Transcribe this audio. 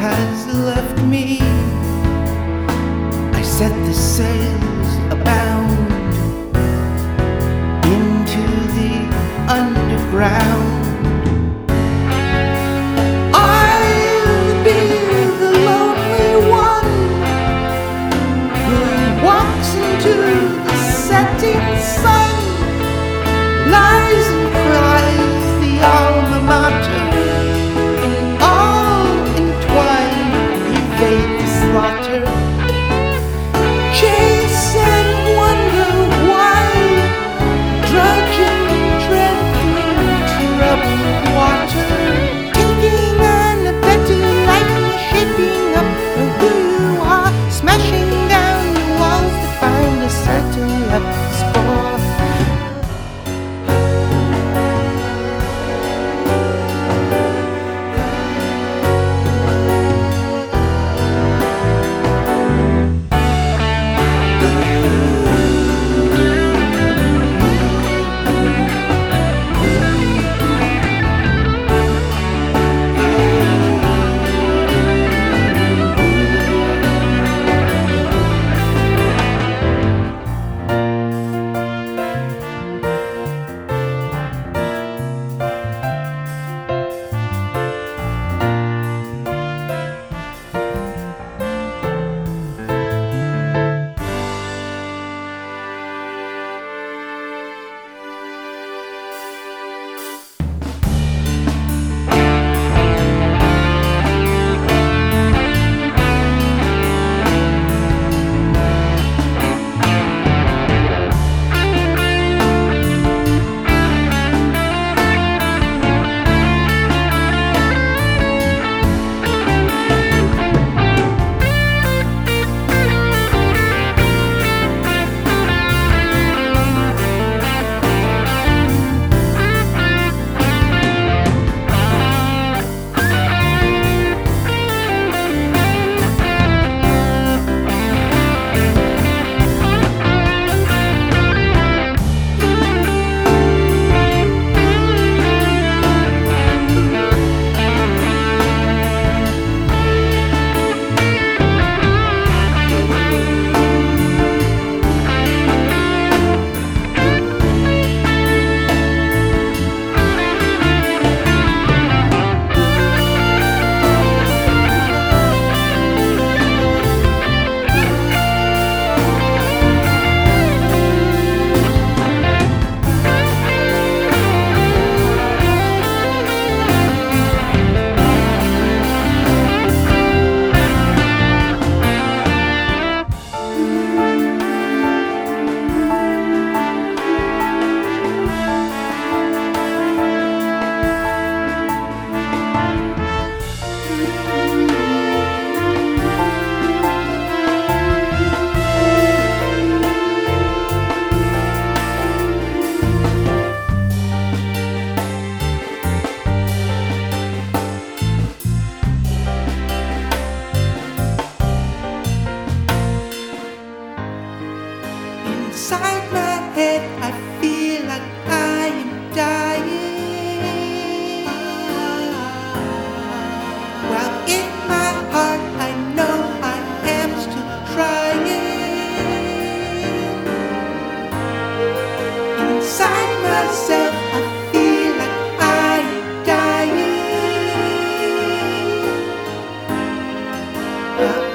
has left me. I set the sails abound into the underground. Yeah.